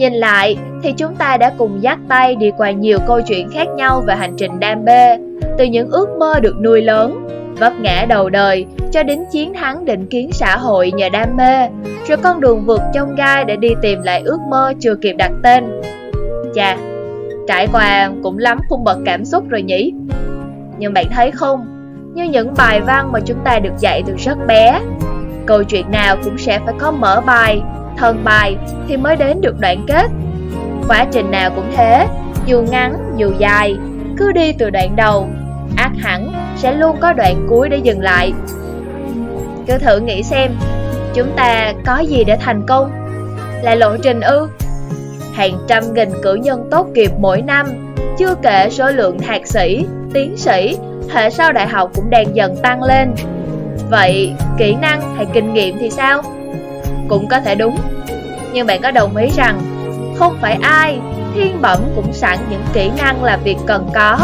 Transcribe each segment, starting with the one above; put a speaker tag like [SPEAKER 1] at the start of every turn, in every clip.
[SPEAKER 1] Nhìn lại thì chúng ta đã cùng dắt tay đi qua nhiều câu chuyện khác nhau về hành trình đam mê, từ những ước mơ được nuôi lớn, vấp ngã đầu đời cho đến chiến thắng định kiến xã hội nhờ đam mê, rồi con đường vượt trong gai để đi tìm lại ước mơ chưa kịp đặt tên. Chà, trải qua cũng lắm cung bậc cảm xúc rồi nhỉ? Nhưng bạn thấy không, như những bài văn mà chúng ta được dạy từ rất bé, câu chuyện nào cũng sẽ phải có mở bài, thân bài thì mới đến được đoạn kết. Quá trình nào cũng thế, dù ngắn dù dài, cứ đi từ đoạn đầu, ác hẳn sẽ luôn có đoạn cuối để dừng lại. Cứ thử nghĩ xem, chúng ta có gì để thành công? Là lộ trình ư? Hàng trăm nghìn cử nhân tốt nghiệp mỗi năm, chưa kể số lượng thạc sĩ, tiến sĩ, hệ sau đại học cũng đang dần tăng lên. Vậy, kỹ năng hay kinh nghiệm thì sao? Cũng có thể đúng, nhưng bạn có đồng ý rằng không phải ai thiên bẩm cũng sẵn những kỹ năng là việc cần có.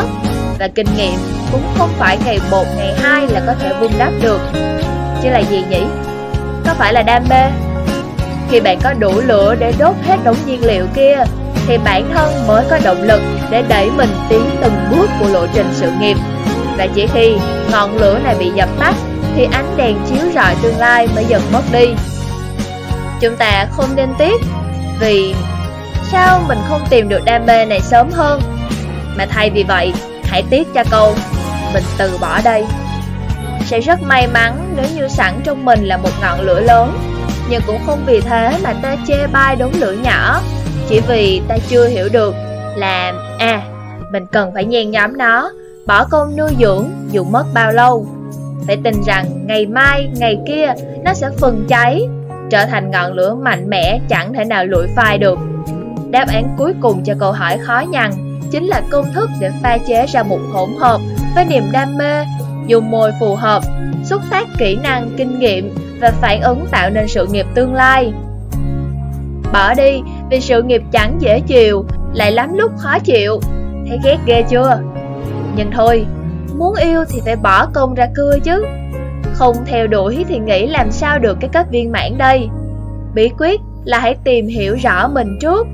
[SPEAKER 1] Và kinh nghiệm cũng không phải ngày một ngày hai là có thể vun đắp được. Chứ là gì nhỉ? Có phải là đam mê? Khi bạn có đủ lửa để đốt hết đống nhiên liệu kia thì bản thân mới có động lực để đẩy mình tiến từng bước của lộ trình sự nghiệp. Và chỉ khi ngọn lửa này bị dập tắt thì ánh đèn chiếu rọi tương lai mới dần mất đi. Chúng ta không nên tiếc, vì sao mình không tìm được đam mê này sớm hơn? Mà thay vì vậy, hãy tiếc cho câu, mình từ bỏ đây. Sẽ rất may mắn nếu như sẵn trong mình là một ngọn lửa lớn, nhưng cũng không vì thế mà ta chê bai đống lửa nhỏ. Chỉ vì ta chưa hiểu được là à mình cần phải nhen nhóm nó, bỏ công nuôi dưỡng dù mất bao lâu phải tin rằng ngày mai ngày kia nó sẽ phần cháy trở thành ngọn lửa mạnh mẽ chẳng thể nào lụi phai được đáp án cuối cùng cho câu hỏi khó nhằn chính là công thức để pha chế ra một hỗn hợp với niềm đam mê, dùng mồi phù hợp, xúc tác kỹ năng, kinh nghiệm và phản ứng tạo nên sự nghiệp tương lai. Bỏ đi vì sự nghiệp chẳng dễ chịu, lại lắm lúc khó chịu, thấy ghét ghê chưa? Nhưng thôi, muốn yêu thì phải bỏ công ra cưa chứ. Không theo đuổi thì nghĩ làm sao được cái kết viên mãn đây. Bí quyết là hãy tìm hiểu rõ mình trước,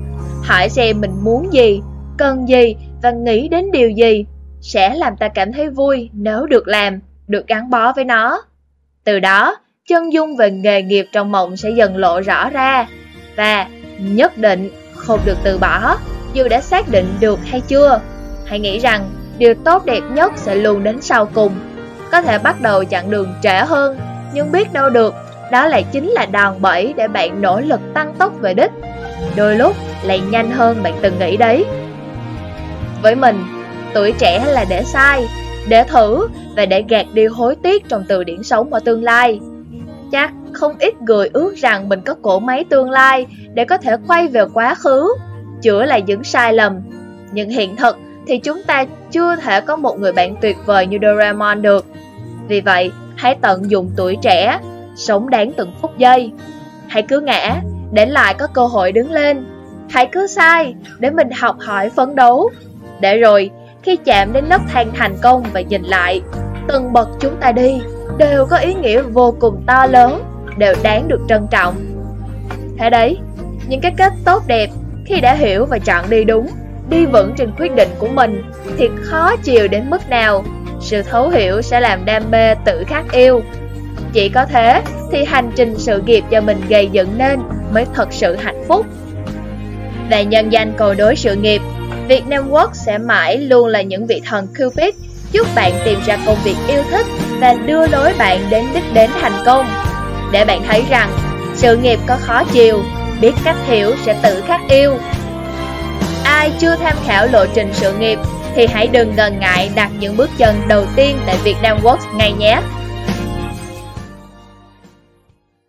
[SPEAKER 1] hỏi xem mình muốn gì, cần gì và nghĩ đến điều gì sẽ làm ta cảm thấy vui nếu được làm, được gắn bó với nó. Từ đó, chân dung về nghề nghiệp trong mộng sẽ dần lộ rõ ra và nhất định không được từ bỏ dù đã xác định được hay chưa. Hãy nghĩ rằng điều tốt đẹp nhất sẽ luôn đến sau cùng. Có thể bắt đầu chặng đường trễ hơn, nhưng biết đâu được, đó lại chính là đòn bẩy để bạn nỗ lực tăng tốc về đích. Đôi lúc lại nhanh hơn bạn từng nghĩ đấy. Với mình, tuổi trẻ là để sai, để thử và để gạt đi hối tiếc trong từ điển sống ở tương lai. Chắc không ít người ước rằng mình có cổ máy tương lai để có thể quay về quá khứ, chữa lại những sai lầm. Nhưng hiện thực thì chúng ta chưa thể có một người bạn tuyệt vời như Doraemon được. Vì vậy, hãy tận dụng tuổi trẻ, sống đáng từng phút giây. Hãy cứ ngã, để lại có cơ hội đứng lên. Hãy cứ sai, để mình học hỏi phấn đấu. Để rồi, khi chạm đến nấc thang thành công và nhìn lại, từng bậc chúng ta đi đều có ý nghĩa vô cùng to lớn, đều đáng được trân trọng. Thế đấy, những cái kết tốt đẹp khi đã hiểu và chọn đi đúng, đi vững trên quyết định của mình thì khó chịu đến mức nào, sự thấu hiểu sẽ làm đam mê tự khắc yêu. Chỉ có thế thì hành trình sự nghiệp do mình gây dựng nên mới thật sự hạnh phúc. Về nhân danh cầu đối sự nghiệp, Việt Nam Work sẽ mãi luôn là những vị thần Cupid giúp bạn tìm ra công việc yêu thích và đưa lối bạn đến đích đến thành công. Để bạn thấy rằng sự nghiệp có khó chiều, biết cách hiểu sẽ tự khắc yêu. Ai chưa tham khảo lộ trình sự nghiệp, thì hãy đừng ngần ngại đặt những bước chân đầu tiên tại Việt Nam Works ngay nhé.